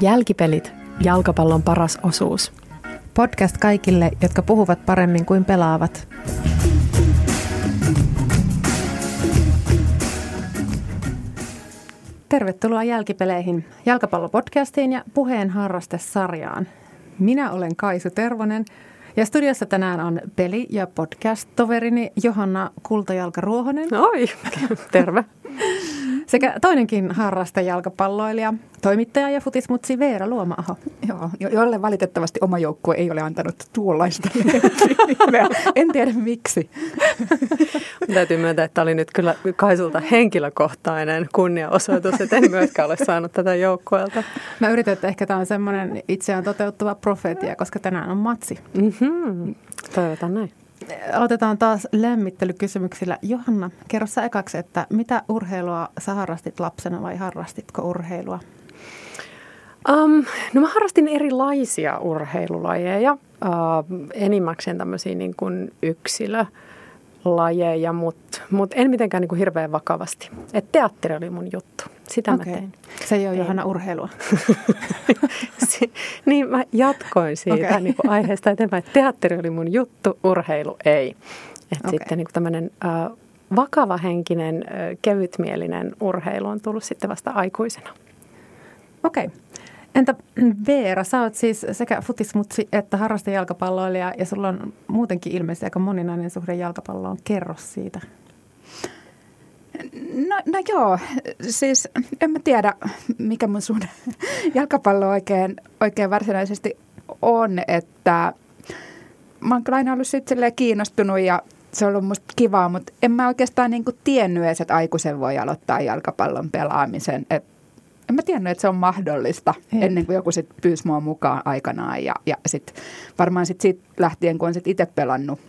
Jälkipelit, jalkapallon paras osuus. Podcast kaikille, jotka puhuvat paremmin kuin pelaavat. Tervetuloa Jälkipeleihin, jalkapallopodcastiin ja puheen harrastesarjaan. Minä olen Kaisu Tervonen ja studiossa tänään on peli- ja podcast-toverini Johanna Kultajalka-Ruohonen. Oi, terve. Sekä toinenkin harrastajalkapalloilija, toimittaja ja futismutsi Veera Luoma-aho. Joo, jolle valitettavasti oma joukkue ei ole antanut tuollaista En tiedä miksi. Täytyy myöntää, että tämä oli nyt kyllä Kaisulta henkilökohtainen kunniaosoitus, että en myöskään ole saanut tätä joukkueelta. Mä yritän, että ehkä tämä on semmoinen itseään toteuttava profetia, koska tänään on matsi. Mm-hmm. Toivotaan näin. Aloitetaan taas lämmittelykysymyksillä. Johanna, kerro sä ekaksi, että mitä urheilua sä harrastit lapsena vai harrastitko urheilua? Um, no mä harrastin erilaisia urheilulajeja, uh, enimmäkseen tämmöisiä niin kuin yksilö lajeja, mutta mut en mitenkään niin kuin hirveän vakavasti. Et teatteri oli mun juttu. Sitä okay. mä tein. Se ei ole tein. Johanna urheilua. niin mä jatkoin siitä okay. niin kuin aiheesta eteenpäin. Teatteri oli mun juttu, urheilu ei. Et okay. Sitten niin tämmöinen äh, vakavahenkinen, äh, kevytmielinen urheilu on tullut sitten vasta aikuisena. Okei. Okay. Entä Veera, sä oot siis sekä futismutsi että harrastajalkapalloilija ja sulla on muutenkin ilmeisesti aika moninainen suhde jalkapalloon. Kerro siitä. No, no joo, siis en mä tiedä, mikä mun sun jalkapallo oikein, oikein varsinaisesti on, että mä oon kyllä aina ollut sitten kiinnostunut ja se on ollut musta kivaa, mutta en mä oikeastaan niin tiennyt edes, että aikuisen voi aloittaa jalkapallon pelaamisen. Et en mä tiennyt, että se on mahdollista Jep. ennen kuin joku sitten pyysi mua mukaan aikanaan. Ja, ja sitten varmaan sitten siitä lähtien, kun on sitten itse pelannut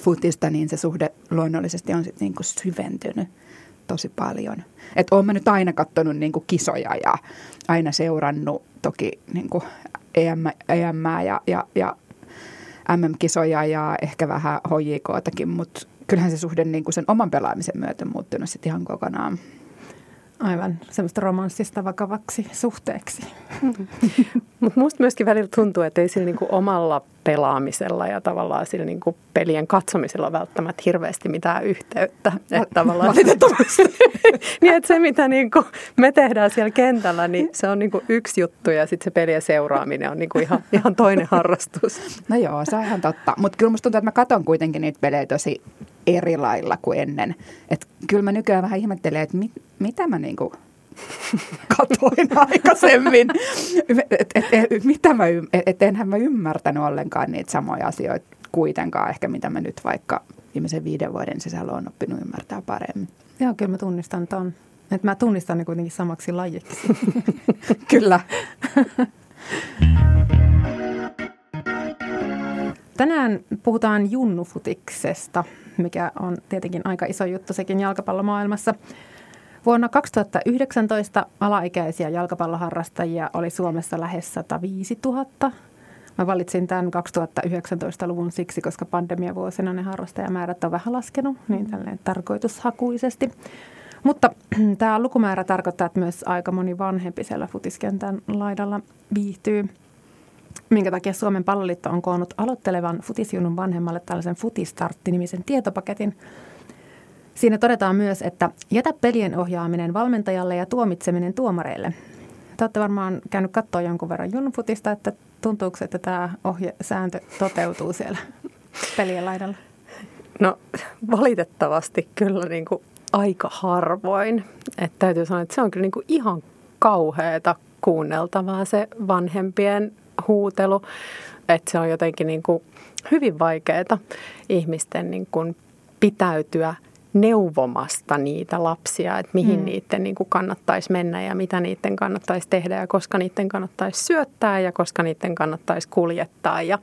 futista, niin se suhde luonnollisesti on sitten niinku syventynyt tosi paljon. Että oon mä nyt aina katsonut niinku kisoja ja aina seurannut toki niinku EM, EM ja, ja, ja MM-kisoja ja ehkä vähän HJKtakin, mutta kyllähän se suhde niinku sen oman pelaamisen myötä muuttunut sitten ihan kokonaan. Aivan, semmoista romanssista vakavaksi suhteeksi. Mutta musta myöskin välillä tuntuu, että ei sillä niinku omalla pelaamisella ja tavallaan sillä niinku pelien katsomisella välttämättä hirveästi mitään yhteyttä. Että tavallaan niin, että se mitä niinku me tehdään siellä kentällä, niin se on niinku yksi juttu ja sitten se pelien seuraaminen on niinku ihan, ihan toinen harrastus. No joo, se on ihan totta. Mutta kyllä musta tuntuu, että mä katson kuitenkin niitä pelejä tosi eri lailla kuin ennen. Et kyllä mä nykyään vähän ihmettelen, että mit, mitä mä niinku katoin aikaisemmin. Et, et, et, mitä mä, et, enhän mä ymmärtänyt ollenkaan niitä samoja asioita kuitenkaan ehkä, mitä mä nyt vaikka viimeisen viiden vuoden sisällä on oppinut ymmärtää paremmin. Joo, kyllä mä tunnistan ton. Että mä tunnistan ne kuitenkin samaksi lajiksi. kyllä. Tänään puhutaan junnufutiksesta, mikä on tietenkin aika iso juttu sekin jalkapallomaailmassa. Vuonna 2019 alaikäisiä jalkapalloharrastajia oli Suomessa lähes 105 000. Mä valitsin tämän 2019-luvun siksi, koska pandemiavuosina ne harrastajamäärät on vähän laskenut, niin tälleen tarkoitushakuisesti. Mutta tämä lukumäärä tarkoittaa, että myös aika moni vanhempi siellä futiskentän laidalla viihtyy. Minkä takia Suomen palloliitto on koonnut aloittelevan futisjunun vanhemmalle tällaisen Futistartti-nimisen tietopaketin – Siinä todetaan myös, että jätä pelien ohjaaminen valmentajalle ja tuomitseminen tuomareille. Te olette varmaan käynyt katsoa jonkun verran junfutista, että tuntuuko, että tämä ohjesääntö toteutuu siellä pelien laidalla? No valitettavasti kyllä niin kuin aika harvoin. Että täytyy sanoa, että se on kyllä niin kuin ihan kauheata kuunneltavaa se vanhempien huutelu. Että se on jotenkin niin kuin hyvin vaikeaa ihmisten niin kuin pitäytyä neuvomasta niitä lapsia, että mihin mm. niiden niin kuin kannattaisi mennä ja mitä niiden kannattaisi tehdä ja koska niiden kannattaisi syöttää ja koska niiden kannattaisi kuljettaa. Ja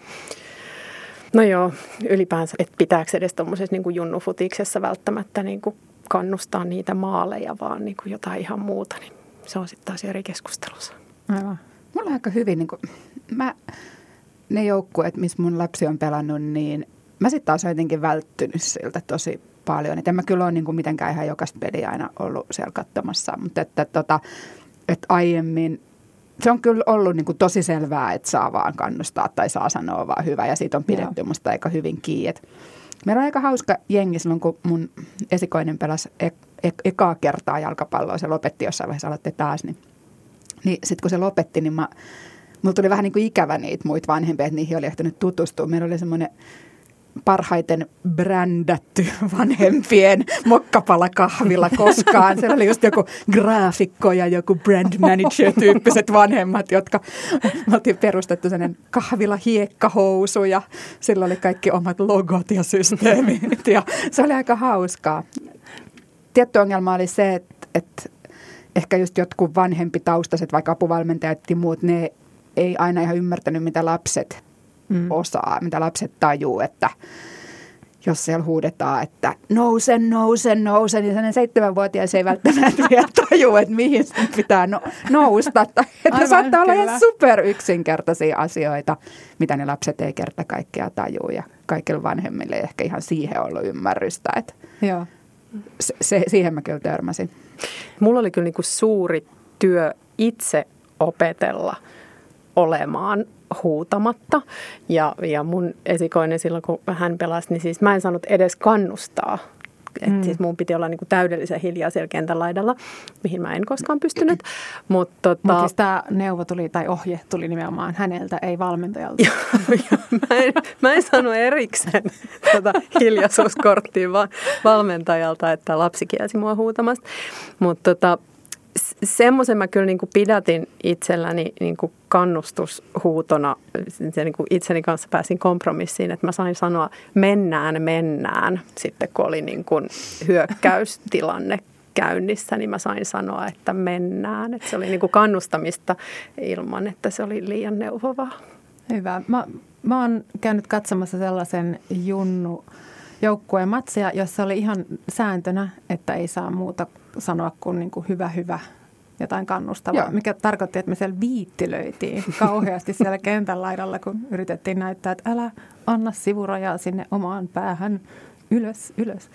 no joo, ylipäänsä, että pitääkö edes tuommoisessa niin junnufutiksessa välttämättä niin kuin kannustaa niitä maaleja, vaan niin kuin jotain ihan muuta, niin se on sitten taas eri keskustelussa. Aivan. Mulla on aika hyvin, niin kuin, mä, ne joukkueet, missä mun lapsi on pelannut, niin mä sitten taas jotenkin välttynyt siltä tosi paljon. Et en mä kyllä ole niin kuin mitenkään ihan jokaista peliä aina ollut siellä katsomassa, mutta että, tota, että aiemmin se on kyllä ollut niin kuin tosi selvää, että saa vaan kannustaa tai saa sanoa vaan hyvä ja siitä on pidetty Joo. musta aika hyvin kiinni. Meillä on aika hauska jengi silloin, kun mun esikoinen pelasi e- e- ekaa kertaa jalkapalloa. Se lopetti jossain vaiheessa, aloitti taas. Niin, niin sitten kun se lopetti, niin mä, mulla tuli vähän niin kuin ikävä niitä muita vanhempia, että niihin oli ehtinyt tutustua. Meillä oli semmoinen parhaiten brändätty vanhempien mokkapalakahvila koskaan. Siellä oli just joku graafikko ja joku brand manager-tyyppiset vanhemmat, jotka me oltiin perustettu sellainen kahvila hiekkahousu ja sillä oli kaikki omat logot ja systeemit ja se oli aika hauskaa. Tietty ongelma oli se, että, että ehkä just jotkut vanhempi taustaiset, vaikka apuvalmentajat ja muut, ne ei aina ihan ymmärtänyt, mitä lapset mm. osaa, mitä lapset tajuu, että jos siellä huudetaan, että nouse, nouse, nouse, niin sellainen seitsemänvuotias ei välttämättä vielä taju, että mihin pitää no, nousta. Että Aivan, saattaa kyllä. olla ihan super yksinkertaisia asioita, mitä ne lapset ei kerta kaikkea tajuu. Ja kaikille vanhemmille ei ehkä ihan siihen ollut ymmärrystä. Että Joo. Se, se, siihen mä kyllä törmäsin. Mulla oli kyllä niin kuin suuri työ itse opetella olemaan huutamatta. Ja, ja mun esikoinen silloin, kun hän pelasi, niin siis mä en saanut edes kannustaa. Et mm. Siis mun piti olla niinku täydellisen hiljaa siellä kentän laidalla, mihin mä en koskaan pystynyt. Mutta tota... Mut siis tämä neuvo tuli, tai ohje tuli nimenomaan häneltä, ei valmentajalta. mä, en, mä en saanut erikseen tota hiljaisuuskorttia vaan valmentajalta, että lapsi kielsi mua huutamasta. Mutta tota, semmoisen mä kyllä niin kuin pidätin itselläni niin kuin kannustushuutona. Niin kuin itseni kanssa pääsin kompromissiin, että mä sain sanoa mennään, mennään. Sitten kun oli niin kuin hyökkäystilanne käynnissä, niin mä sain sanoa, että mennään. Että se oli niin kuin kannustamista ilman, että se oli liian neuvovaa. Hyvä. Mä, mä oon käynyt katsomassa sellaisen Junnu joukkueen matseja, jossa oli ihan sääntönä, että ei saa muuta sanoa kuin, niin kuin hyvä, hyvä, jotain kannustavaa, Joo. mikä tarkoitti, että me siellä viittilöitiin kauheasti siellä kentän laidalla, kun yritettiin näyttää, että älä anna sivurajaa sinne omaan päähän ylös, ylös.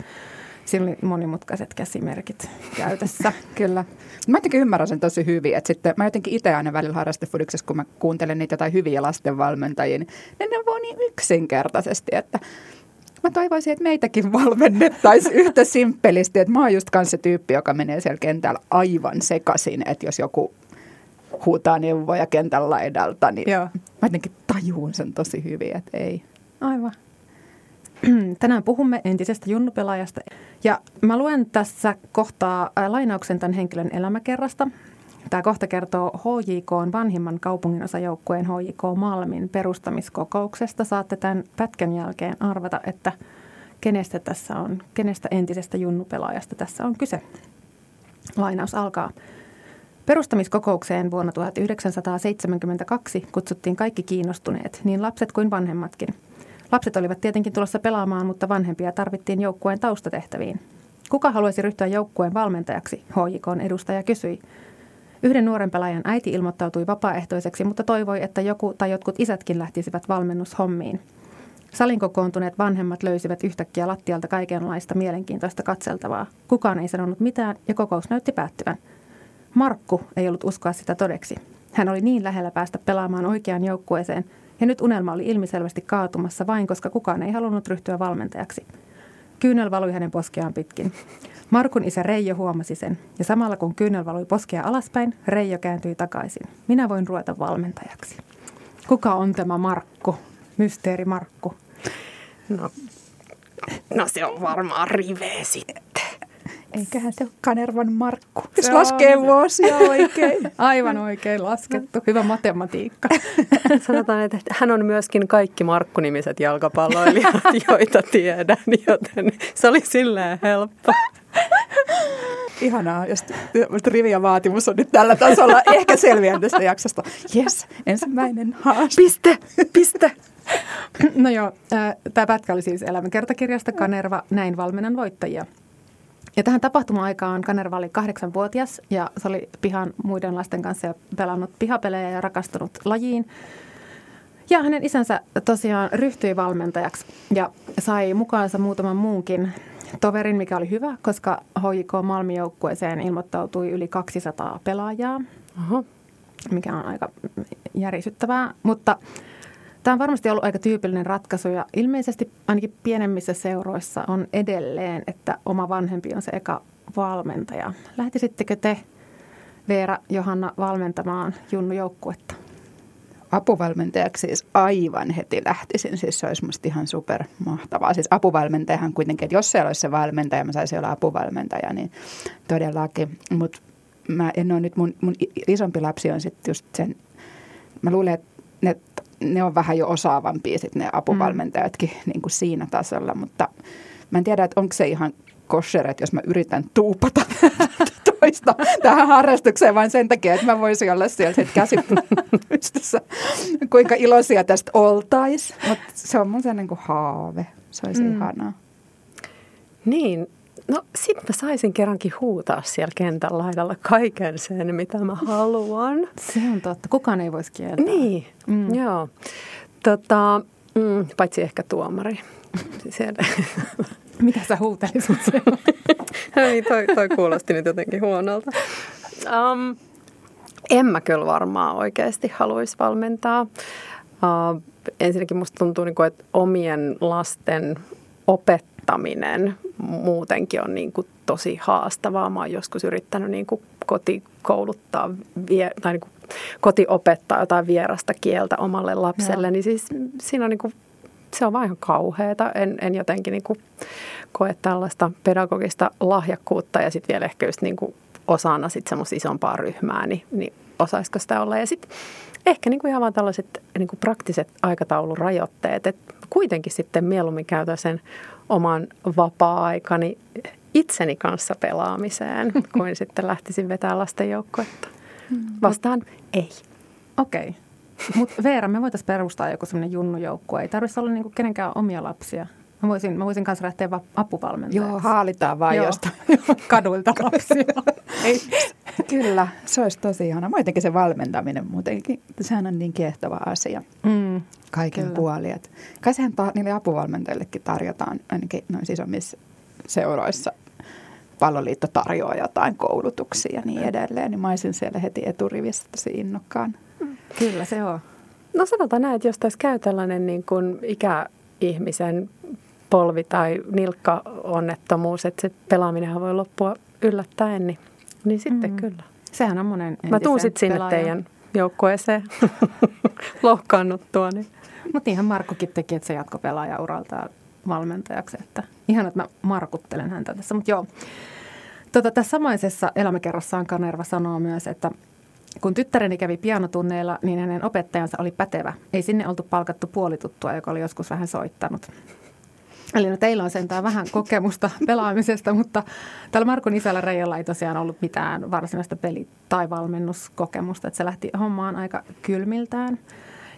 Siinä oli monimutkaiset käsimerkit käytössä. Kyllä. Mä jotenkin ymmärrän sen tosi hyvin, että sitten mä jotenkin itse aina välillä harrastefudiksessa, kun mä kuuntelen niitä jotain hyviä lastenvalmentajia, niin ne on vaan niin yksinkertaisesti, että Mä toivoisin, että meitäkin valmennettaisiin yhtä simppelisti. Että mä oon just kanssa se tyyppi, joka menee siellä kentällä aivan sekaisin, että jos joku huutaa neuvoja kentän laidalta, niin Joo. mä jotenkin tajuun sen tosi hyvin, että ei. Aivan. Tänään puhumme entisestä junnupelaajasta ja mä luen tässä kohtaa lainauksen tämän henkilön elämäkerrasta. Tämä kohta kertoo HJK vanhimman kaupunginosajoukkueen HJK Malmin perustamiskokouksesta. Saatte tämän pätkän jälkeen arvata, että kenestä tässä on, kenestä entisestä junnupelaajasta tässä on kyse. Lainaus alkaa. Perustamiskokoukseen vuonna 1972 kutsuttiin kaikki kiinnostuneet, niin lapset kuin vanhemmatkin. Lapset olivat tietenkin tulossa pelaamaan, mutta vanhempia tarvittiin joukkueen taustatehtäviin. Kuka haluaisi ryhtyä joukkueen valmentajaksi, HJKn edustaja kysyi. Yhden nuoren pelaajan äiti ilmoittautui vapaaehtoiseksi, mutta toivoi, että joku tai jotkut isätkin lähtisivät valmennushommiin. Salin kokoontuneet vanhemmat löysivät yhtäkkiä lattialta kaikenlaista mielenkiintoista katseltavaa. Kukaan ei sanonut mitään ja kokous näytti päättyvän. Markku ei ollut uskoa sitä todeksi. Hän oli niin lähellä päästä pelaamaan oikeaan joukkueeseen ja nyt unelma oli ilmiselvästi kaatumassa vain, koska kukaan ei halunnut ryhtyä valmentajaksi. Kyynel valui hänen poskeaan pitkin. Markun isä Reijo huomasi sen, ja samalla kun kyynel valui poskea alaspäin, Reijo kääntyi takaisin. Minä voin ruveta valmentajaksi. Kuka on tämä Markku? Mysteeri Markku. No, no se on varmaan Rive sitten. Eiköhän se ole Kanervan Markku, jos se laskee on. vuosia oikein. Aivan oikein laskettu. Hyvä matematiikka. Sanotaan, että hän on myöskin kaikki Markku-nimiset jalkapalloilijat, joita tiedän, joten se oli silleen helppo. Ihanaa, jos rivia vaatimus on nyt tällä tasolla. Ehkä selviän tästä jaksosta. Yes, ensimmäinen haaste. Piste, piste. No joo, tämä pätkä oli siis elämänkertakirjasta Kanerva, näin valmennan voittajia. Ja tähän tapahtuma-aikaan Kanerva oli kahdeksanvuotias ja se oli pihan muiden lasten kanssa ja pelannut pihapelejä ja rakastunut lajiin. Ja hänen isänsä tosiaan ryhtyi valmentajaksi ja sai mukaansa muutaman muunkin toverin, mikä oli hyvä, koska HJK Malmin joukkueeseen ilmoittautui yli 200 pelaajaa, Oho. mikä on aika järisyttävää. Mutta Tämä on varmasti ollut aika tyypillinen ratkaisu ja ilmeisesti ainakin pienemmissä seuroissa on edelleen, että oma vanhempi on se eka valmentaja. Lähtisittekö te, Veera Johanna, valmentamaan Junnu joukkuetta? Apuvalmentajaksi siis aivan heti lähtisin. Siis se olisi musta ihan super mahtavaa. Siis apuvalmentajahan kuitenkin, että jos se olisi se valmentaja, mä saisin olla apuvalmentaja, niin todellakin. Mutta mä en ole nyt, mun, mun isompi lapsi on sitten just sen, mä luulen, että ne ne on vähän jo osaavampia sitten ne apuvalmentajatkin mm. niin kuin siinä tasolla, mutta mä en tiedä, että onko se ihan kosher, että jos mä yritän tuupata toista tähän harrastukseen vain sen takia, että mä voisin olla sieltä käsipystyssä, kuinka iloisia tästä oltais. Mutta se on mun se niin kuin haave. Se olisi mm. ihanaa. Niin, No sit mä saisin kerrankin huutaa siellä kentän laidalla kaiken sen, mitä mä haluan. Se on totta. Kukaan ei voisi kieltää. Niin, mm. joo. Tota, mm, paitsi ehkä tuomari. Siellä. Mitä sä huutelisit siellä? niin, toi, toi kuulosti nyt jotenkin huonolta. Um, en mä kyllä varmaan oikeasti haluaisi valmentaa. Uh, ensinnäkin musta tuntuu, niin että omien lasten opettaminen opettaminen muutenkin on niin kuin tosi haastavaa. Mä oon joskus yrittänyt niin kuin kotikouluttaa vie, tai niin kuin kotiopettaa jotain vierasta kieltä omalle lapselle, Joo. niin siis siinä on niin kuin, se on vaan ihan kauheata. En, en jotenkin niin kuin koe tällaista pedagogista lahjakkuutta ja sitten vielä ehkä just niin kuin osana sitten semmoista isompaa ryhmää, niin, niin osaisiko sitä olla. Ja sitten ehkä niin kuin ihan vaan tällaiset niin kuin praktiset aikataulurajoitteet, että kuitenkin sitten mieluummin käytän sen oman vapaa-aikani itseni kanssa pelaamiseen, kuin sitten lähtisin vetää lasten joukkuetta. Hmm. Vastaan ei. Okei. Okay. Mutta Veera, me voitaisiin perustaa joku sellainen junnujoukkue. Ei tarvitsisi olla niinku kenenkään omia lapsia. Mä voisin, mä voisin kanssa lähteä apuvalmentajaksi. Joo, haalitaan vaan Joo. jostain. Kaduilta lapsia. Ei. Kyllä, se olisi tosi ihana. Muutenkin se valmentaminen muutenkin, sehän on niin kiehtova asia. Mm, kaiken kyllä. puoli. Et kai sehän ta- niille apuvalmentajillekin tarjotaan ainakin noissa isommissa seuroissa. Palloliitto tarjoaa jotain koulutuksia ja niin edelleen. Niin mä olisin siellä heti eturivissä tosi innokkaan. Kyllä se on. No sanotaan näin, että jos tässä käy tällainen niin kuin ikäihmisen polvi- tai nilkka-onnettomuus, että se pelaaminen voi loppua yllättäen, niin, niin sitten mm. kyllä. Sehän on monen Mä tuun sitten sinne teidän joukkueeseen lohkaannuttua. Niin. Mutta ihan Markkukin teki, että se jatko pelaajauralta valmentajaksi. Että ihan, että mä markuttelen häntä tässä. Mutta joo, tota, tässä samaisessa elämäkerrassaan Kanerva sanoo myös, että kun tyttäreni kävi pianotunneilla, niin hänen opettajansa oli pätevä. Ei sinne oltu palkattu puolituttua, joka oli joskus vähän soittanut. Eli no teillä on sentään vähän kokemusta pelaamisesta, mutta tällä Markun isällä Reijalla ei tosiaan ollut mitään varsinaista peli- tai valmennuskokemusta. Että se lähti hommaan aika kylmiltään.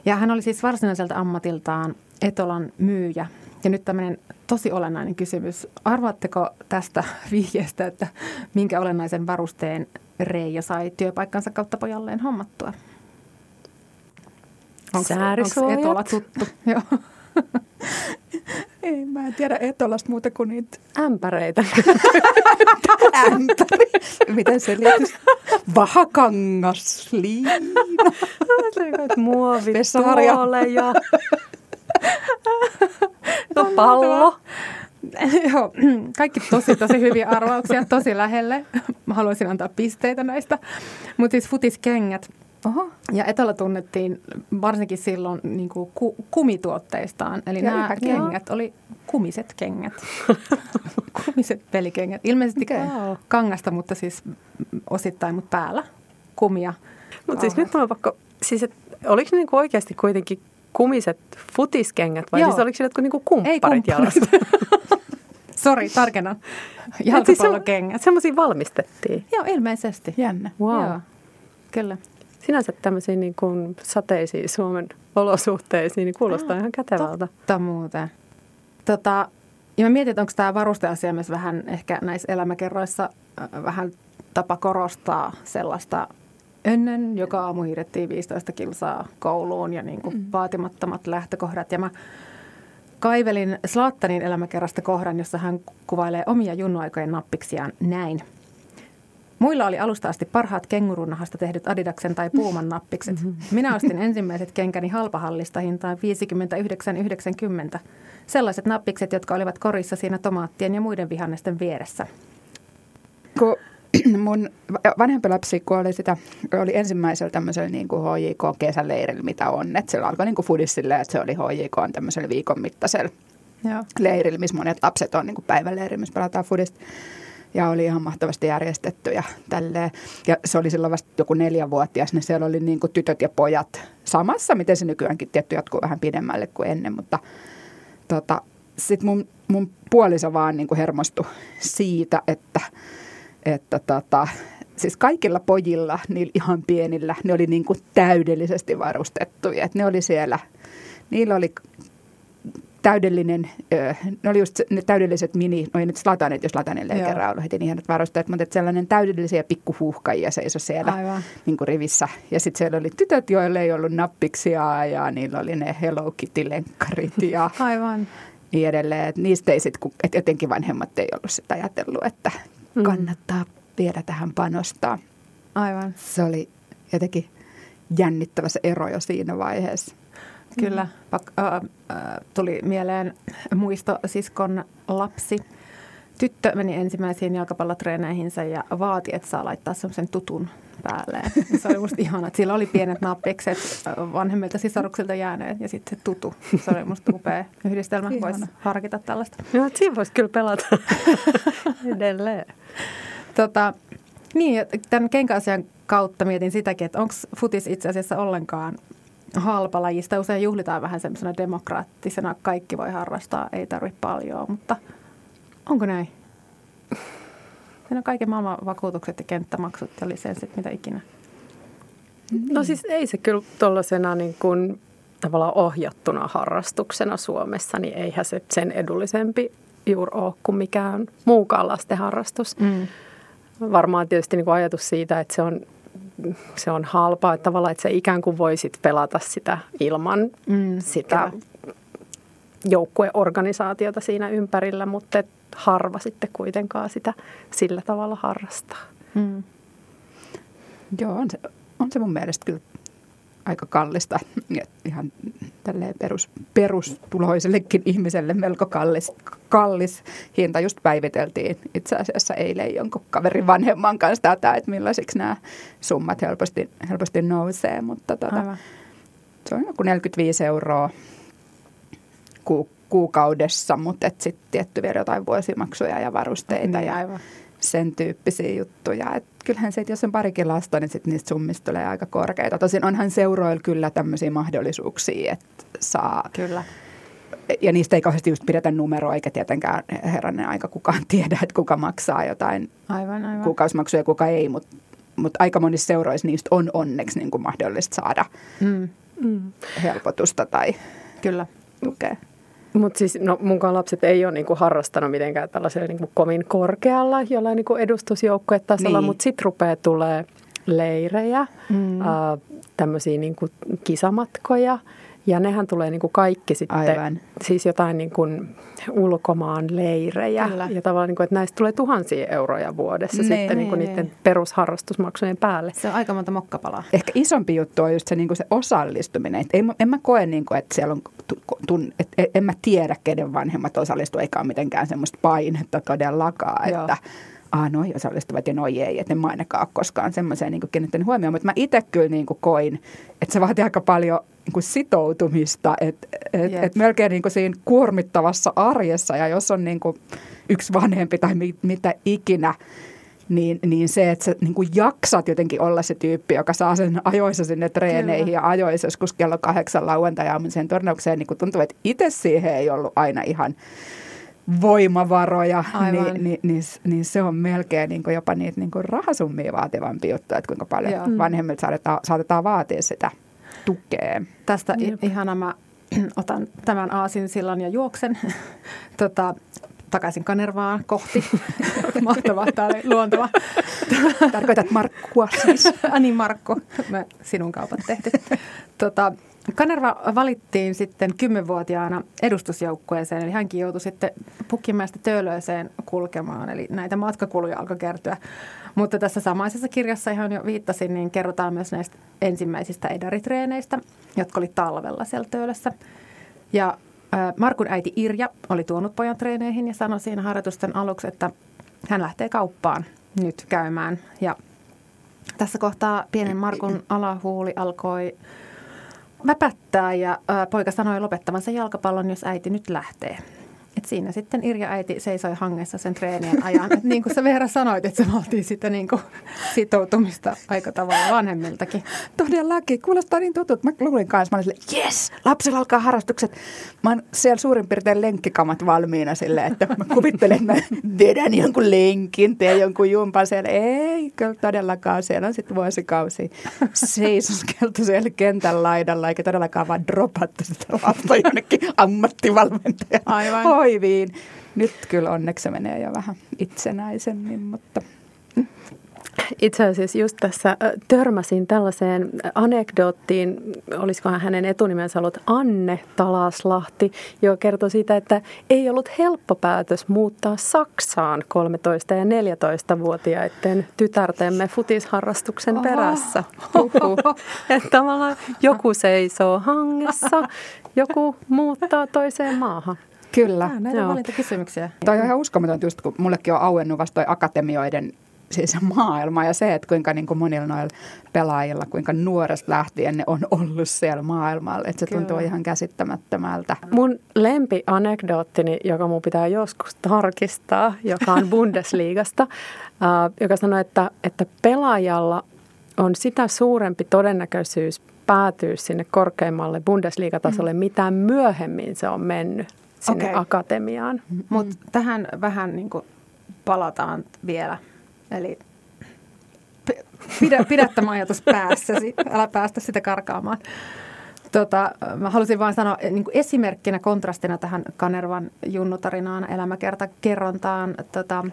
Ja hän oli siis varsinaiselta ammatiltaan Etolan myyjä. Ja nyt tämmöinen tosi olennainen kysymys. Arvaatteko tästä vihjeestä, että minkä olennaisen varusteen Reija sai työpaikkansa kautta pojalleen hommattua? Onko Etola tuttu? Joo. Ei, mä en tiedä Etolasta muuta kuin niitä ämpäreitä. Ämpäri. Miten se liittyy? Vahakangas, liina. Muovituole ja no, pallo. Joo, kaikki tosi tosi hyviä arvauksia, tosi lähelle. Mä haluaisin antaa pisteitä näistä. Mutta siis futiskengät. Oho. Ja Etola tunnettiin varsinkin silloin niin kuin ku, kumituotteistaan. Eli Ja nämä ihan kengät oli kumiset kengät. kumiset pelikengät. Ilmeisesti okay. kangasta, mutta siis osittain, mutta päällä kumia. Mutta siis nyt oon pakko, siis et, oliko ne niinku oikeasti kuitenkin kumiset futiskengät vai Joo. siis oliko se jotkut niinku kumpparit kumpparit. jalassa? Sori, tarkennan. siis Jalkapallokengät. Semmoisia valmistettiin. Joo, ilmeisesti. Jännä. Wow. Joo, kyllä. Sinänsä tämmöisiin niin kuin sateisiin Suomen olosuhteisiin niin kuulostaa ihan kätevältä. Totta muuten. Tota, ja mä mietin, että onko tämä varusteasia myös vähän ehkä näissä elämäkerroissa äh, vähän tapa korostaa sellaista ennen joka aamu hiirettiin 15 kilsaa kouluun ja niin kuin mm. vaatimattomat lähtökohdat. Ja mä kaivelin Slaattanin elämäkerrasta kohdan, jossa hän kuvailee omia junnuaikojen nappiksiaan näin. Muilla oli alusta asti parhaat kengurunahasta tehdyt Adidaksen tai Puuman nappikset. Minä ostin ensimmäiset kenkäni halpahallista hintaan 59,90. Sellaiset nappikset, jotka olivat korissa siinä tomaattien ja muiden vihannesten vieressä. Kun mun vanhempi lapsi, kun oli, sitä, oli ensimmäisellä tämmöisellä niin kuin HJK-kesäleirillä, mitä on. Että se alkoi niin kuin silleen, että se oli HJK tämmöisellä viikon mittaisella Joo. leirillä, missä monet lapset on niin kuin päiväleirillä, missä pelataan foodista. Ja oli ihan mahtavasti järjestetty ja tälleen. Ja se oli silloin vasta joku neljävuotias, niin siellä oli niin kuin tytöt ja pojat samassa, miten se nykyäänkin tietty jatkuu vähän pidemmälle kuin ennen, mutta tota, sitten mun, mun puoliso vaan niin kuin hermostui siitä, että, että tota, siis kaikilla pojilla, niillä ihan pienillä, ne oli niin kuin täydellisesti varustettuja. Et ne oli siellä, niillä oli täydellinen, ne oli just ne täydelliset mini, no ei nyt Slatanet, jos Slatanille ei kerran ollut heti niin hienot varusteet, mutta et sellainen täydellisiä pikkuhuuhkajia seisoi siellä Aivan. niin kuin rivissä. Ja sitten siellä oli tytöt, joilla ei ollut nappiksia ja niillä oli ne Hello Kitty-lenkkarit ja Aivan. niin edelleen. Et niistä ei sit, kun- et jotenkin vanhemmat ei ollut sitä ajatellut, että kannattaa vielä tähän panostaa. Aivan. Se oli jotenkin jännittävä se ero jo siinä vaiheessa. Kyllä. Pak- äh, äh, tuli mieleen muisto siskon lapsi. Tyttö meni ensimmäisiin jalkapallotreeneihinsä ja vaati, että saa laittaa semmoisen tutun päälleen. Se oli musta ihana, että sillä oli pienet nappikset vanhemmilta sisaruksilta jääneet ja sitten se tutu. Se oli musta upea yhdistelmä. Voisi Ihana. harkita tällaista. Joo, että siinä voisi kyllä pelata edelleen. Tota, niin, tämän kenkäasian kautta mietin sitäkin, että onko futis itse asiassa ollenkaan halpa laji. Sitä usein juhlitaan vähän semmoisena demokraattisena, kaikki voi harrastaa, ei tarvitse paljon, mutta onko näin? Siinä on kaiken maailman vakuutukset ja kenttämaksut ja lisenssit, mitä ikinä. No siis ei se kyllä tuollaisena niin kuin tavallaan ohjattuna harrastuksena Suomessa, niin eihän se sen edullisempi juuri ole kuin mikään muukaan lasten harrastus. Mm. Varmaan tietysti niin kuin ajatus siitä, että se on, se on halpaa, että tavallaan että sä ikään kuin voisit pelata sitä ilman Mm, sitä joukkueorganisaatiota siinä ympärillä, mutta et harva sitten kuitenkaan sitä sillä tavalla harrastaa. Mm. Joo, on se, on se mun mielestä kyllä aika kallista. Ja ihan tälleen perus, perustuloisellekin ihmiselle melko kallis, kallis hinta. Just päiviteltiin itse asiassa eilen jonkun kaverin vanhemman kanssa tätä, että millaisiksi nämä summat helposti, helposti nousee. Mutta tota, se on joku 45 euroa ku, kuukaudessa, mutta sitten tietty vielä jotain vuosimaksuja ja varusteita Niin, ja aivan. Sen tyyppisiä juttuja. Et kyllähän se, että jos on parikin lasta, niin sit niistä summista tulee aika korkeita. Tosin onhan seuroilla kyllä tämmöisiä mahdollisuuksia, että saa, Kyllä. ja niistä ei kauheasti just pidetä numeroa, eikä tietenkään herranen aika kukaan tiedä, että kuka maksaa jotain Aivan, aivan. kuukausimaksuja ja kuka ei, mutta mut aika monissa seuroissa niistä on onneksi niin kuin mahdollista saada Mm. Mm. helpotusta tai Kyllä. tukea. Mutta siis no, munkaan lapset ei ole niinku harrastanut mitenkään tällaisella niinku kovin korkealla jollain niinku edustusjoukkuetasolla, Niin. mutta sitten rupeaa tulee leirejä, Mm. äh, tämmöisiä niinku kisamatkoja. Ja nehän tulee niinku kaikki sitten, Aivan. siis jotain niinku ulkomaan leirejä. Kyllä. Ja tavallaan, niinku, että näistä tulee tuhansia euroja vuodessa Niin, sitten niinku niin, niiden niin. perusharrastusmaksujen päälle. Se on aika monta mokkapalaa. Ehkä isompi juttu on just se, niin kuin se osallistuminen. Et en mä koe, niin kuin, että siellä on, tu- tun, et, en mä tiedä, kenen vanhemmat osallistuu, eikä ole mitenkään semmoista painetta todellakaan, Joo. että ah, noi osallistuvat ja noi ei, että en mä ainakaan ole koskaan semmoiseen niin kiinnittänyt huomioon. Mutta mä itse kyllä niin kuin koin, että se vaatii aika paljon niin kuin sitoutumista, että et, et melkein niin kuin siinä kuormittavassa arjessa ja jos on niin kuin yksi vanhempi tai mit, mitä ikinä, niin, niin se, että sä niin kuin jaksat jotenkin olla se tyyppi, joka saa sen ajoissa sinne treeneihin Kyllä. ja ajoissa joskus kello kahdeksan lauantai-aamuiseen turnaukseen, niin kun tuntuu, että itse siihen ei ollut aina ihan voimavaroja, niin, niin, niin, niin se on melkein niin kuin jopa niitä niin kuin rahasummia vaativampi juttu, että kuinka paljon Joo. vanhemmilta saatetaan, saatetaan vaatia sitä tukea. Tästä Jep. ihana mä otan tämän aasinsillan ja juoksen. tota, takaisin Kanervaan kohti. Mahtavaa, tämä oli luonteva. Tarkoitat Markkua siis. Ani Markku, me sinun kaupat tehty. Tota, Kanerva valittiin sitten kymmenvuotiaana edustusjoukkueeseen, eli hänkin joutui sitten Pukkimäestä Töölööseen kulkemaan, eli näitä matkakuluja alkoi kertyä. Mutta tässä samaisessa kirjassa, ihan jo viittasin, niin kerrotaan myös näistä ensimmäisistä edaritreeneistä, jotka oli talvella siellä Töölössä. Ja Markun äiti Irja oli tuonut pojan treeneihin ja sanoi siinä harjoitusten aluksi, että hän lähtee kauppaan nyt käymään. Ja tässä kohtaa pienen Markun alahuuli alkoi väpättää ja poika sanoi lopettavansa jalkapallon, jos äiti nyt lähtee. Et siinä sitten Irja äiti seisoi hangessa sen treenien ajan. Et niin kuin sä Veera sanoit, että se vaatii sitä niin kuin sitoutumista aika tavalla vanhemmiltakin. Todellakin. Kuulostaa niin tutut. Mä luulin kanssa, mä olin silleen, yes, lapsilla alkaa harrastukset. Mä oon siellä suurin piirtein lenkkikamat valmiina silleen, että mä kuvittelen, että mä vedän jonkun lenkin, teen jonkun jumpan siellä. Ei, kyllä todellakaan. Siellä on sitten vuosikausi seisoskeltu siellä kentän laidalla, eikä todellakaan vaan dropattu sitä lasta jonnekin ammattivalmentajan Aivan hoiviin. Nyt kyllä onneksi se menee jo vähän itsenäisemmin, mutta itse asiassa just tässä törmäsin tällaiseen anekdoottiin, olisikohan hänen etunimensä ollut Anne Talaslahti, joka kertoi siitä, että ei ollut helppo päätös muuttaa Saksaan 13- ja 14-vuotiaiden tytärtemme futisharrastuksen Oho. perässä. Että tavallaan joku seisoo hangessa, joku muuttaa toiseen maahan. Kyllä. Ah, näitä valintakysymyksiä. Toi on ihan uskomaton just, kun mullekin on auennut vasta akatemioiden siis maailma ja se, että kuinka niin kuin monilla noilla pelaajilla, kuinka nuoresta lähtien ne on ollut siellä maailmalla. Että se Kyllä. tuntuu ihan käsittämättömältä. Mun lempianekdoottini, joka mun pitää joskus tarkistaa, joka on Bundesliigasta, äh, joka sanoo, että, että pelaajalla on sitä suurempi todennäköisyys päätyä sinne korkeimmalle Bundesliigatasolle, mm. mitä myöhemmin se on mennyt sinne okay. akatemiaan. Mutta tähän vähän niin kuin palataan vielä. Eli pidä, pidä tämä ajatus päässäsi, älä päästä sitä karkaamaan. Tota, mä halusin vain sanoa niin kuin esimerkkinä, kontrastina tähän Kanervan junnutarinaan, elämäkerta kerrontaan, tota,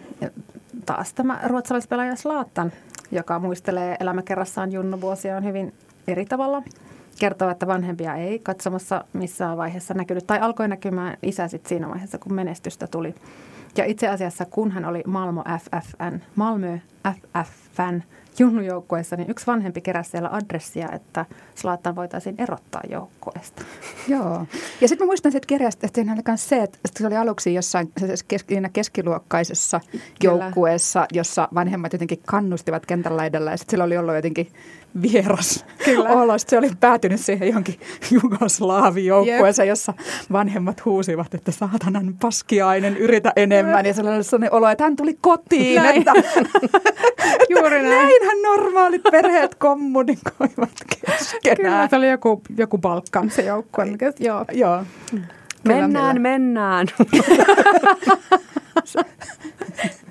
taas tämä ruotsalaispelaaja Slaattan, joka muistelee elämäkerrassaan junnuvuosiaan hyvin eri tavalla – kertoo, että vanhempia ei katsomassa missään vaiheessa näkynyt, tai alkoi näkymään isä sitten siinä vaiheessa, kun menestystä tuli. Ja itse asiassa, kun hän oli Malmo FFN, Malmö FFN junnujoukkueessa, niin yksi vanhempi keräsi siellä adressia, että Slaattan voitaisiin erottaa joukkueesta. Joo. Ja sitten mä muistan siitä kirjasta, että siinä oli myös se, että se oli aluksi jossain siinä keskiluokkaisessa Kyllä. joukkueessa, jossa vanhemmat jotenkin kannustivat kentän laidalla ja sitten sillä oli ollut jotenkin vieras Kyllä. olo. Se oli päätynyt siihen johonkin jugoslaavijoukkueeseen, jossa vanhemmat huusivat, että saatanan paskiainen, yritä enemmän. Ja sellainen, sellainen olo, että hän tuli kotiin. Näin. Että, Juuri näin. Näinhän normaalit perheet kommunikoivat keskenään. Kyllä, se oli joku, joku Balkan se joukkue. Joo. Joo. Mennään, mennään.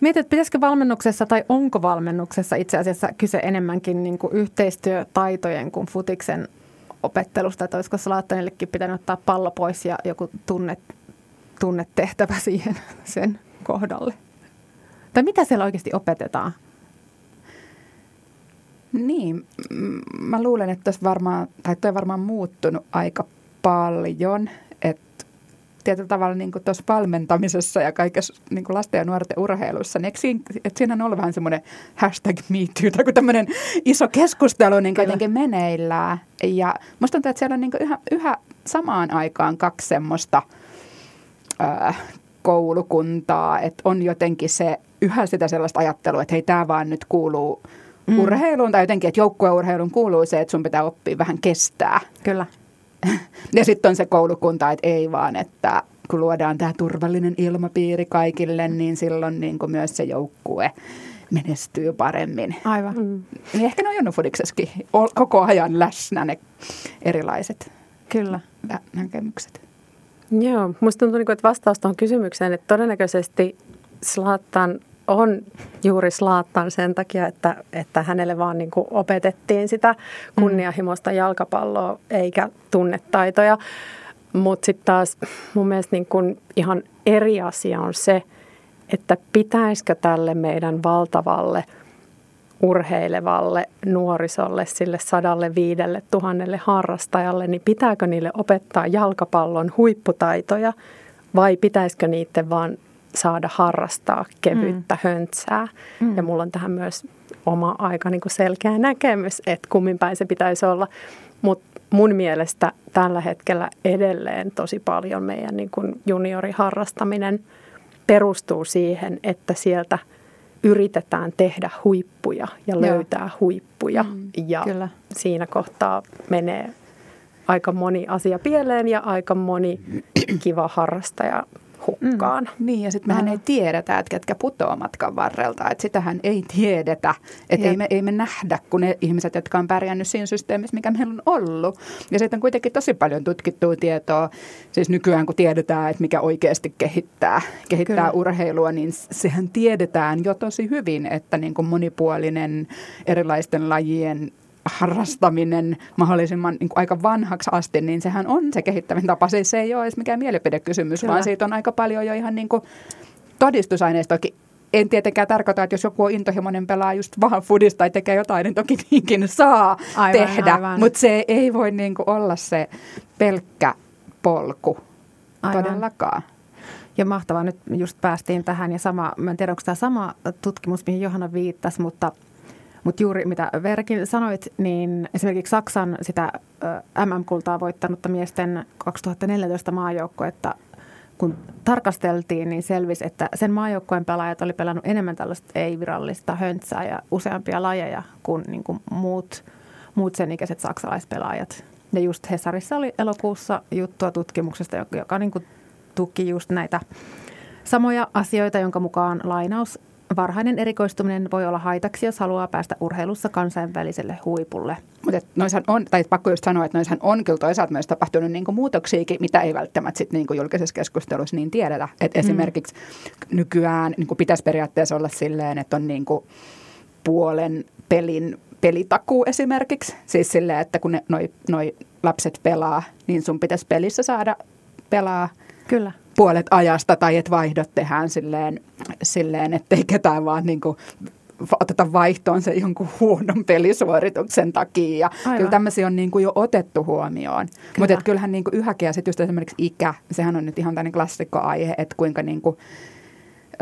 Mietit, pitäisikö valmennuksessa tai onko valmennuksessa itse asiassa kyse enemmänkin niin kuin yhteistyötaitojen kuin futiksen opettelusta, että olisiko Slaattanillekin pitänyt ottaa pallo pois ja joku tunne, tunnetehtävä siihen sen kohdalle? Tai mitä siellä oikeasti opetetaan? Niin, mä luulen, että varmaan, tai toi on varmaan muuttunut aika paljon, että tietyllä tavalla niin tuossa valmentamisessa ja kaikessa niin kuin lasten ja nuorten urheilussa, niin siinä, että siinä on ollut vähän semmoinen hashtag MeToo tai tämmöinen iso keskustelu niin jotenkin meneillään. Ja musta tuntuu, että siellä on niin yhä, yhä samaan aikaan kaksi semmoista ää, koulukuntaa, että on jotenkin se yhä sitä sellaista ajattelua, että hei tämä vaan nyt kuuluu mm. urheiluun tai jotenkin, että joukkueurheilun kuuluu se, että sun pitää oppia vähän kestää. Kyllä. ja sitten on se koulukunta, että ei vaan, että kun luodaan tämä turvallinen ilmapiiri kaikille, niin silloin niin kuin myös se joukkue menestyy paremmin. Aivan. Mm. Niin ehkä ne on Jonnufudiksessakin koko ajan läsnä ne erilaiset Kyllä. näkemykset. Joo, musta tuntuu, niinku, että vastaus tuohon kysymykseen, että todennäköisesti Slaattan on juuri Slaattan sen takia, että, että hänelle vaan niin kuin opetettiin sitä kunnianhimoista jalkapalloa eikä tunnetaitoja. Mutta sitten taas mun mielestä niin kuin ihan eri asia on se, että pitäisikö tälle meidän valtavalle urheilevalle nuorisolle, sille sadalle viidelle tuhannelle harrastajalle, niin pitääkö niille opettaa jalkapallon huipputaitoja vai pitäisikö niiden vaan saada harrastaa kevyttä mm. höntsää. Mm. Ja mulla on tähän myös oma aika niin kuin selkeä näkemys, että kummin päin se pitäisi olla. Mutta mun mielestä tällä hetkellä edelleen tosi paljon meidän niin kuin junioriharrastaminen perustuu siihen, että sieltä yritetään tehdä huippuja ja löytää Joo. huippuja. Mm, ja kyllä. siinä kohtaa menee aika moni asia pieleen ja aika moni kiva harrastaja hukkaan. Mm. Niin, ja sitten mehän ei tiedetä, että ketkä putoaa matkan varrelta. Että sitähän ei tiedetä. Että ei me, ei me nähdä, kun ne ihmiset, jotka on pärjännyt siinä systeemissä, mikä meillä on ollut. Ja sitten on kuitenkin tosi paljon tutkittua tietoa. Siis nykyään, kun tiedetään, että mikä oikeasti kehittää, kehittää Kyllä. urheilua, niin sehän tiedetään jo tosi hyvin, että niin kuin monipuolinen erilaisten lajien harrastaminen mahdollisimman niin kuin aika vanhaksi asti, niin sehän on se kehittävän tapa. Siis se ei ole edes mikään mielipidekysymys, Kyllä. vaan siitä on aika paljon jo ihan niin kuin. En tietenkään tarkoita, että jos joku on intohimoinen pelaa just vaan foodista tai tekee jotain, niin toki niinkin saa aivan, tehdä. Mutta se ei voi niin kuin olla se pelkkä polku aivan. todellakaan. Ja mahtavaa, nyt just päästiin tähän ja sama, mä en tiedä onko tämä sama tutkimus, mihin Johanna viittasi, mutta – mutta juuri mitä Verkin sanoit, niin esimerkiksi Saksan sitä MM-kultaa voittanutta miesten 2014 maajoukkuetta, kun tarkasteltiin, niin selvisi, että sen maajoukkueen pelaajat oli pelannut enemmän tällaista ei-virallista höntsää ja useampia lajeja kuin, niin kuin muut, muut sen ikäiset saksalaispelaajat. Ja just Hesarissa oli elokuussa juttua tutkimuksesta, joka, joka niin kuin tuki just näitä samoja asioita, jonka mukaan lainaus Varhainen erikoistuminen voi olla haitaksi, jos haluaa päästä urheilussa kansainväliselle huipulle. Mutta on, tai pakko just sanoa, että noissahan on kyllä toisaalta myös tapahtunut niin muutoksiakin, mitä ei välttämättä sit niin julkisessa keskustelussa niin tiedetä. Et mm. Esimerkiksi nykyään niin pitäisi periaatteessa olla silleen, että on niin puolen pelin pelitakuu esimerkiksi. Siis silleen, että kun noi, noi lapset pelaa, niin sun pitäisi pelissä saada pelaa Kyllä puolet ajasta tai että vaihdot tehdään silleen, silleen ettei ketään vaan niin kuin oteta vaihtoon se jonkun huonon pelisuorituksen takia. Ja Aivan. kyllä tämmöisiä on niin kuin jo otettu huomioon. Mutta kyllähän niin kuin yhäkin ja sitten just esimerkiksi ikä, sehän on nyt ihan tämmöinen klassikkoaihe, että kuinka niin kuin,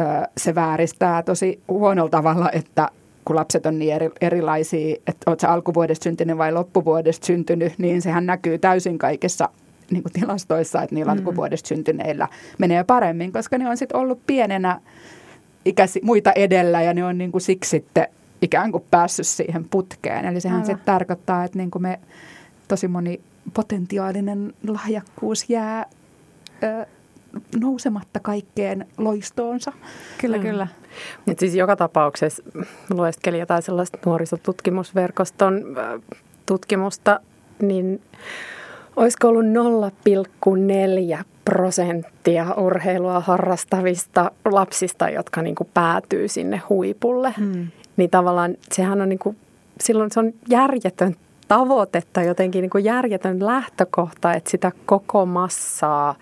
ö, se vääristää tosi huonolla tavalla, että kun lapset on niin eri, erilaisia, että oletko alkuvuodesta syntynyt vai loppuvuodesta syntynyt, niin sehän näkyy täysin kaikessa niin kuin tilastoissa, että niillä mm. vuodesta syntyneillä menee paremmin, koska ne on sitten ollut pienenä ikäsi, muita edellä ja ne on niin kuin siksi sitten ikään kuin päässyt siihen putkeen. Eli sehän sitten tarkoittaa, että niin kuin me tosi moni potentiaalinen lahjakkuus jää ö, nousematta kaikkeen loistoonsa. Kyllä, mm. kyllä. Mutta siis joka tapauksessa lueskelin jotain sellaista nuorisotutkimusverkoston tutkimusta, niin Olisiko ollut 0,4 prosenttia urheilua harrastavista lapsista, jotka niin kuin päätyy sinne huipulle. Hmm. Niin tavallaan sehän on niin kuin, silloin se on järjetön tavoite tai jotenkin niin kuin järjetön lähtökohta, että sitä koko massaa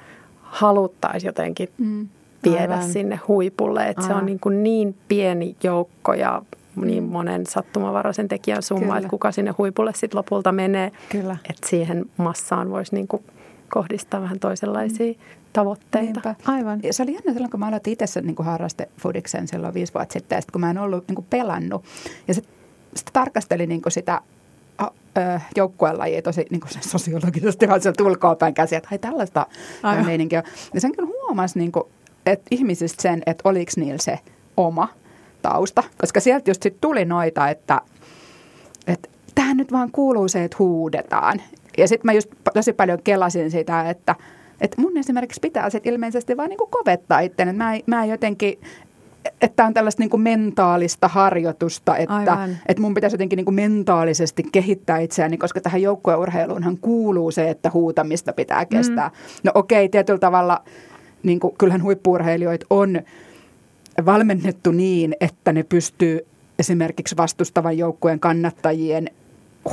haluttaisiin jotenkin hmm. viedä Aivan. sinne huipulle. Että se on niin, kuin niin pieni joukko ja niin mm. monen sattumavaraisen tekijän summa, Kyllä. että kuka sinne huipulle sitten lopulta menee. Kyllä. Että siihen massaan voisi niin kuin kohdistaa vähän toisenlaisia mm. tavoitteita. Niinpä. Aivan. Ja se oli jännä silloin, kun mä aloitin itse niin harrastefudiksen silloin viisi vuotta sitten, ja sit, kun mä en ollut niin kuin pelannut. Ja sitten sit tarkastelin niin kuin sitä joukkuelajia tosi niin kuin sosiologisesti vaan sieltä ulkoapäin käsiä, että ai tällaista meininkiä. Ja sen kyllä huomasi niin kuin et ihmisistä sen, että oliko niillä se oma tausta. Koska sieltä just sit tuli noita, että, että tähän nyt vaan kuuluu se, että huudetaan. Ja sitten mä just tosi paljon kelasin sitä, että – että mun esimerkiksi pitää sit ilmeisesti vaan niin kovettaa itse. Mä, mä jotenkin, että on tällaista niin kuin mentaalista harjoitusta, että, että mun pitäisi jotenkin niin kuin mentaalisesti kehittää itseäni, koska tähän joukkueurheiluunhan kuuluu se, että huutamista pitää mm. kestää. Mm. No okei, okay, tietyllä tavalla niin kuin, kyllähän huippuurheilijoita on valmennettu niin, että ne pystyy esimerkiksi vastustavan joukkueen kannattajien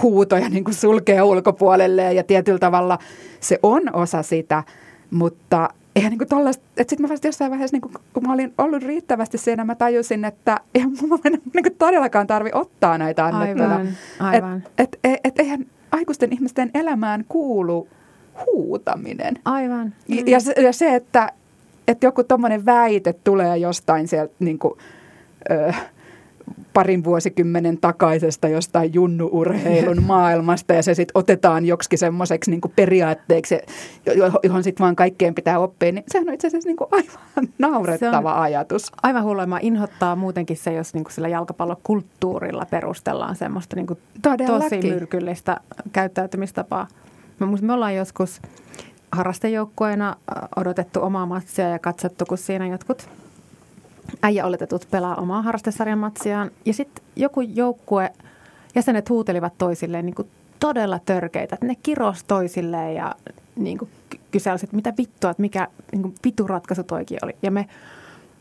huutoja niin kuin sulkee ulkopuolelle ja tietyllä tavalla se on osa sitä, mutta eihän niin tollaista, että sitten mä vasta jossain vaiheessa, niin kuin, kun mä olin ollut riittävästi siinä, mä tajusin, että eihän mun niin kuin todellakaan tarvi ottaa näitä annettuja. Aivan, aivan. Et, et, et, eihän aikuisten ihmisten elämään kuulu huutaminen. Aivan. Ja, ja, se, ja se, että, että joku tuommoinen väite tulee jostain sieltä niin kuin, ö, parin vuosikymmenen takaisesta jostain junnuurheilun maailmasta ja se sitten otetaan joksikin semmoiseksi niin periaatteeksi, johon sitten vaan kaikkeen pitää oppia, niin sehän on itse asiassa niin aivan naurettava ajatus. Aivan hullua. inhottaa muutenkin se, jos niin sillä jalkapallokulttuurilla perustellaan semmoista niin tosi myrkyllistä käyttäytymistapaa. Mä me ollaan joskus harrastejoukkueena odotettu omaa matsia ja katsottu, kun siinä jotkut – äijä oletetut pelaa omaa harrastesarjan matsiaan. Ja sitten joku joukkue, jäsenet huutelivat toisilleen niin kuin todella törkeitä. Että ne kiros toisilleen ja niin kuin kyselsivät, mitä vittua, että mikä niin kuin pituratkaisu toikin oli. Ja me,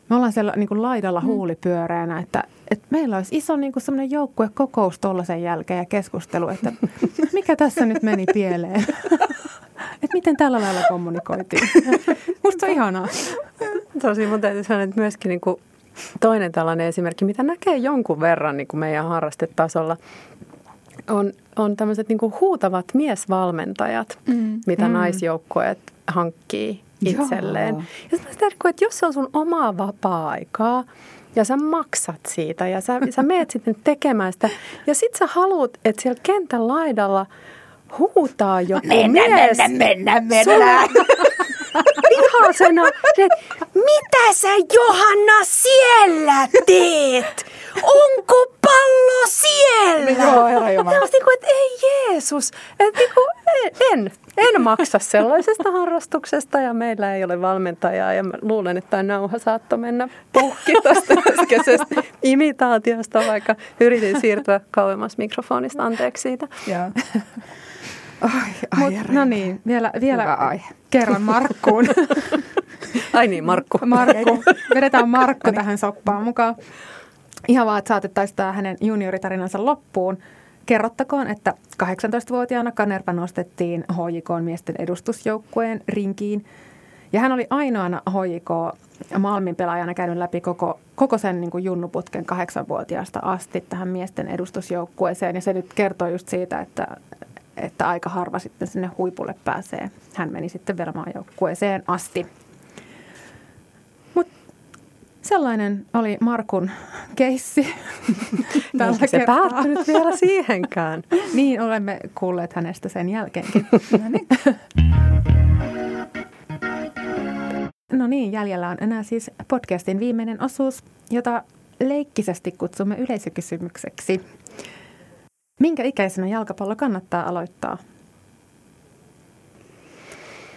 me ollaan siellä niin kuin laidalla mm. huulipyöreänä, että, että meillä olisi iso niin kuin semmoinen joukkuekokous tuollaisen jälkeen ja keskustelu, että mikä tässä nyt meni pieleen. että miten tällä lailla kommunikoitiin. Musta on ihanaa. Tosi mun täytyy sanoa, että myöskin niin kuin toinen tällainen esimerkki, mitä näkee jonkun verran niin kuin meidän harrastetasolla, on, on tämmöiset niin kuin huutavat miesvalmentajat, mm. mitä mm. naisjoukkueet hankkii itselleen. Joo. Ja sitten että jos se on sun omaa vapaa-aikaa, ja sä maksat siitä ja sä, sä meet sitten tekemään sitä. Ja sit sä haluat, että siellä kentän laidalla huutaa joku mennä, mies. Mennä, mennä, mennä. Vihasena, että mitä sä Johanna siellä teet? Onko pallo siellä? Joo, herra Jumala. Niin kuin, että ei Jeesus. Että niin kuin, en, en maksa sellaisesta harrastuksesta ja meillä ei ole valmentajaa ja mä luulen, että tämä nauha saattoi mennä puhki tästä äskeisestä imitaatiosta, vaikka yritin siirtyä kauemmas mikrofonista. Anteeksi siitä. Joo. Ai, ai, Mut, no niin, vielä, vielä kerran Markkuun. ai niin, Markku. Markku. Vedetään Markku niin. tähän soppaan mukaan. Ihan vaan, että saatettaisiin tämä hänen junioritarinansa loppuun. Kerrottakoon, että 18-vuotiaana Kanerva nostettiin HJK miesten edustusjoukkueen rinkiin. Ja hän oli ainoana HJK Malmin pelaajana käynyt läpi koko, koko sen niin kuin junnuputken kahdeksanvuotiaasta asti tähän miesten edustusjoukkueeseen. Ja se nyt kertoo just siitä, että, että aika harva sitten sinne huipulle pääsee. Hän meni sitten Velmaa-joukkueeseen asti. Mut sellainen oli Markun keissi. Tällä se kertaa. päättynyt vielä siihenkään. niin, olemme kuulleet hänestä sen jälkeenkin. no, niin. no niin, jäljellä on enää siis podcastin viimeinen osuus, jota leikkisesti kutsumme yleisökysymykseksi. Minkä ikäisenä jalkapallo kannattaa aloittaa?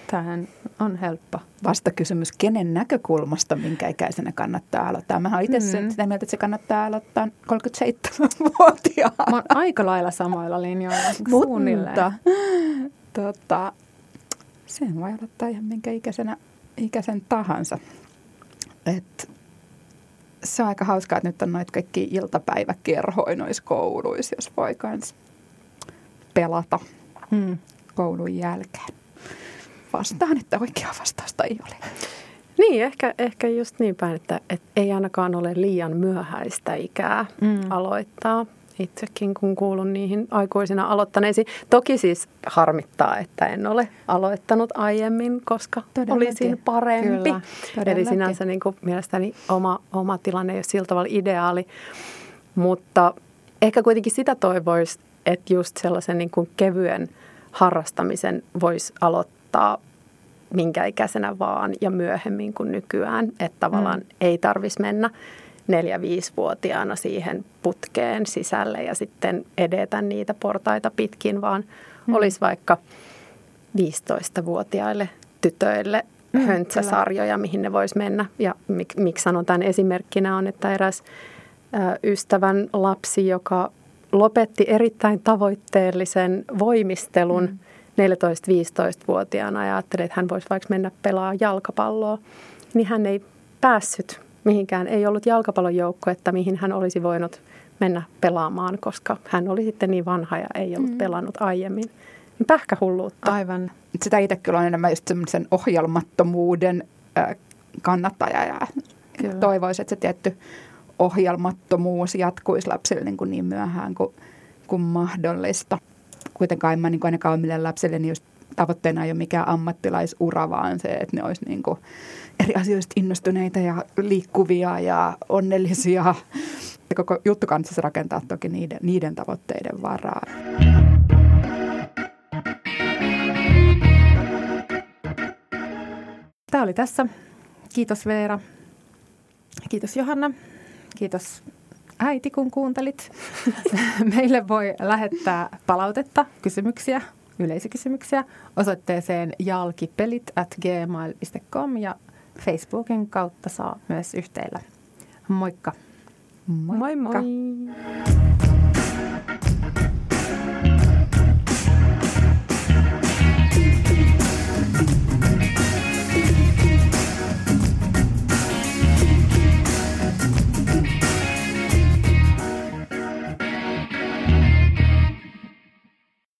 Tähän on helppo. Vastakysymys, kenen näkökulmasta minkä ikäisenä kannattaa aloittaa? Mä oon itse mm. sitä mieltä, että se kannattaa aloittaa 37-vuotiaana. Mä oon aika lailla samoilla linjoilla. Mutta tota, sen voi aloittaa ihan minkä ikäisenä, ikäisen tahansa. Et se on aika hauskaa, että nyt on noita kaikki iltapäiväkerhoja noissa kouluissa, jos voi pelata hmm. koulun jälkeen. Vastaan, että oikea vastausta ei ole. Niin, ehkä, ehkä just niin päin, että, että ei ainakaan ole liian myöhäistä ikää mm. aloittaa itsekin, kun kuulun niihin aikuisina aloittaneisiin. Toki siis harmittaa, että en ole aloittanut aiemmin, koska Todellakin. olisin parempi. Kyllä, Eli sinänsä niin kuin mielestäni oma, oma tilanne ei ole sillä tavalla ideaali. Mutta ehkä kuitenkin sitä toivoisi, että just sellaisen niin kuin kevyen harrastamisen voisi aloittaa minkä ikäisenä vaan ja myöhemmin kuin nykyään. Että tavallaan mm. ei tarvitsisi mennä neljä-viisivuotiaana siihen putkeen sisälle ja sitten edetä niitä portaita pitkin, vaan mm. olisi vaikka 15-vuotiaille tytöille mm, höntsäsarjoja, mihin ne vois mennä. Ja mik, miksi sanon tämän esimerkkinä on, että eräs ä, ystävän lapsi, joka lopetti erittäin tavoitteellisen voimistelun mm. 14-15-vuotiaana ja ajatteli, että hän voisi vaikka mennä pelaa jalkapalloa, niin hän ei päässyt mihinkään. Ei ollut jalkapallon että mihin hän olisi voinut mennä pelaamaan, koska hän oli sitten niin vanha ja ei ollut mm. pelannut aiemmin. Niin pähkähulluutta. Aivan. Sitä itse kyllä on enemmän just semmoisen ohjelmattomuuden kannattaja ja kyllä. toivoisi, että se tietty ohjelmattomuus jatkuisi lapsille niin, kuin niin myöhään kuin, kuin mahdollista. Kuitenkaan en mä niin kuin ainakaan omille lapsille niin just tavoitteena ei ole mikään ammattilaisura, vaan se, että ne olisi niin kuin eri asioista innostuneita ja liikkuvia ja onnellisia. Ja koko juttu kanssa rakentaa toki niiden, niiden tavoitteiden varaan. Tämä oli tässä. Kiitos Veera. Kiitos Johanna. Kiitos äiti, kun kuuntelit. Meille voi lähettää palautetta, kysymyksiä, yleisökysymyksiä osoitteeseen jalkipelit at gmail.com ja Facebookin kautta saa myös yhteillä. Moikka! Moikka! Moi moi!